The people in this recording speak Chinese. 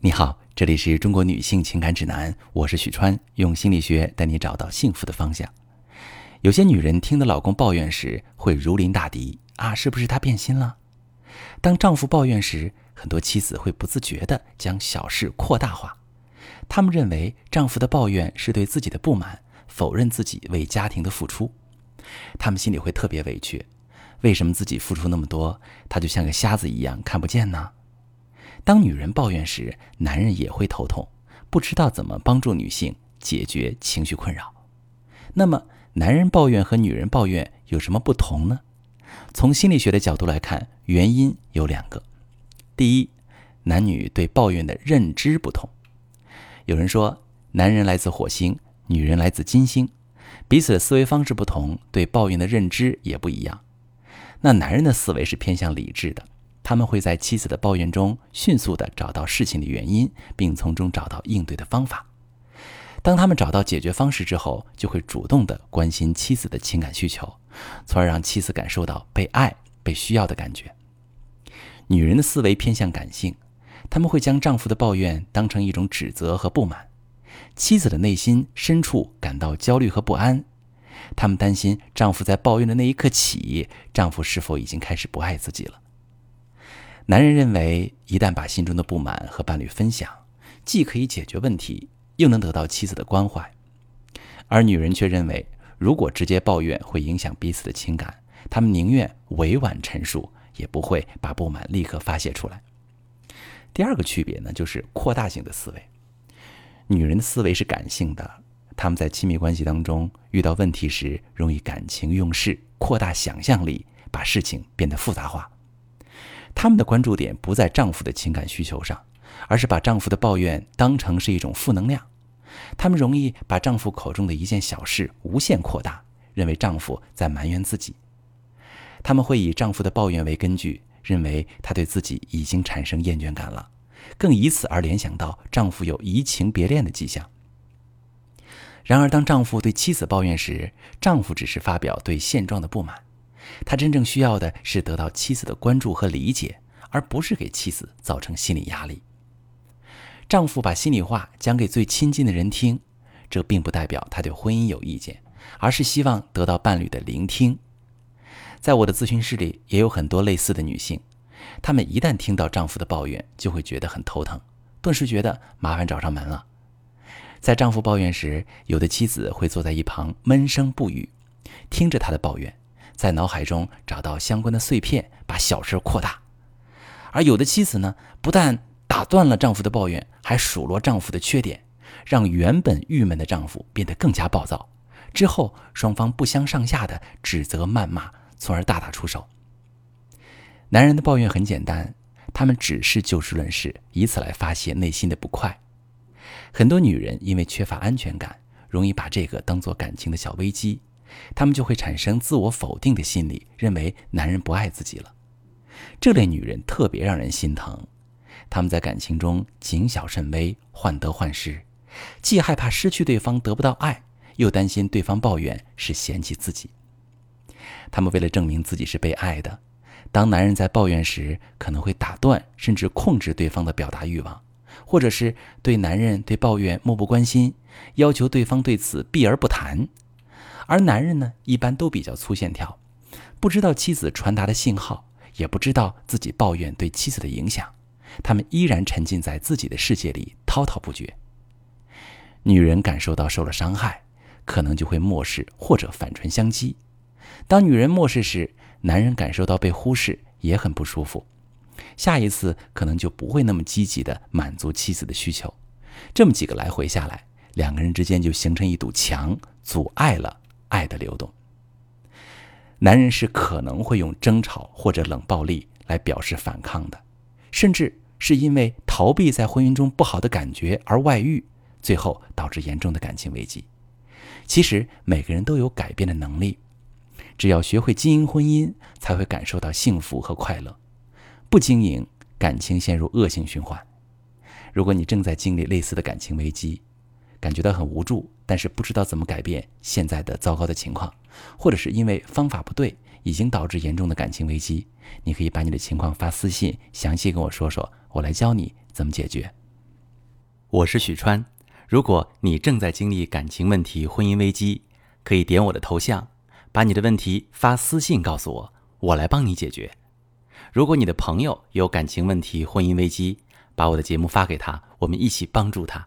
你好，这里是中国女性情感指南，我是许川，用心理学带你找到幸福的方向。有些女人听到老公抱怨时会如临大敌啊，是不是他变心了？当丈夫抱怨时，很多妻子会不自觉地将小事扩大化，她们认为丈夫的抱怨是对自己的不满，否认自己为家庭的付出，她们心里会特别委屈，为什么自己付出那么多，他就像个瞎子一样看不见呢？当女人抱怨时，男人也会头痛，不知道怎么帮助女性解决情绪困扰。那么，男人抱怨和女人抱怨有什么不同呢？从心理学的角度来看，原因有两个。第一，男女对抱怨的认知不同。有人说，男人来自火星，女人来自金星，彼此的思维方式不同，对抱怨的认知也不一样。那男人的思维是偏向理智的。他们会在妻子的抱怨中迅速地找到事情的原因，并从中找到应对的方法。当他们找到解决方式之后，就会主动地关心妻子的情感需求，从而让妻子感受到被爱、被需要的感觉。女人的思维偏向感性，他们会将丈夫的抱怨当成一种指责和不满。妻子的内心深处感到焦虑和不安，他们担心丈夫在抱怨的那一刻起，丈夫是否已经开始不爱自己了。男人认为，一旦把心中的不满和伴侣分享，既可以解决问题，又能得到妻子的关怀；而女人却认为，如果直接抱怨会影响彼此的情感，他们宁愿委婉陈述，也不会把不满立刻发泄出来。第二个区别呢，就是扩大性的思维。女人的思维是感性的，他们在亲密关系当中遇到问题时，容易感情用事，扩大想象力，把事情变得复杂化。他们的关注点不在丈夫的情感需求上，而是把丈夫的抱怨当成是一种负能量。他们容易把丈夫口中的一件小事无限扩大，认为丈夫在埋怨自己。他们会以丈夫的抱怨为根据，认为他对自己已经产生厌倦感了，更以此而联想到丈夫有移情别恋的迹象。然而，当丈夫对妻子抱怨时，丈夫只是发表对现状的不满。他真正需要的是得到妻子的关注和理解，而不是给妻子造成心理压力。丈夫把心里话讲给最亲近的人听，这并不代表他对婚姻有意见，而是希望得到伴侣的聆听。在我的咨询室里也有很多类似的女性，她们一旦听到丈夫的抱怨，就会觉得很头疼，顿时觉得麻烦找上门了。在丈夫抱怨时，有的妻子会坐在一旁闷声不语，听着他的抱怨。在脑海中找到相关的碎片，把小事扩大；而有的妻子呢，不但打断了丈夫的抱怨，还数落丈夫的缺点，让原本郁闷的丈夫变得更加暴躁。之后，双方不相上下的指责、谩骂，从而大打出手。男人的抱怨很简单，他们只是就事论事，以此来发泄内心的不快。很多女人因为缺乏安全感，容易把这个当做感情的小危机。他们就会产生自我否定的心理，认为男人不爱自己了。这类女人特别让人心疼，她们在感情中谨小慎微、患得患失，既害怕失去对方得不到爱，又担心对方抱怨是嫌弃自己。她们为了证明自己是被爱的，当男人在抱怨时，可能会打断甚至控制对方的表达欲望，或者是对男人对抱怨漠不关心，要求对方对此避而不谈。而男人呢，一般都比较粗线条，不知道妻子传达的信号，也不知道自己抱怨对妻子的影响，他们依然沉浸在自己的世界里，滔滔不绝。女人感受到受了伤害，可能就会漠视或者反唇相讥。当女人漠视时，男人感受到被忽视，也很不舒服。下一次可能就不会那么积极的满足妻子的需求。这么几个来回下来，两个人之间就形成一堵墙，阻碍了。爱的流动。男人是可能会用争吵或者冷暴力来表示反抗的，甚至是因为逃避在婚姻中不好的感觉而外遇，最后导致严重的感情危机。其实每个人都有改变的能力，只要学会经营婚姻，才会感受到幸福和快乐。不经营，感情陷入恶性循环。如果你正在经历类似的感情危机，感觉到很无助，但是不知道怎么改变现在的糟糕的情况，或者是因为方法不对，已经导致严重的感情危机。你可以把你的情况发私信，详细跟我说说，我来教你怎么解决。我是许川。如果你正在经历感情问题、婚姻危机，可以点我的头像，把你的问题发私信告诉我，我来帮你解决。如果你的朋友有感情问题、婚姻危机，把我的节目发给他，我们一起帮助他。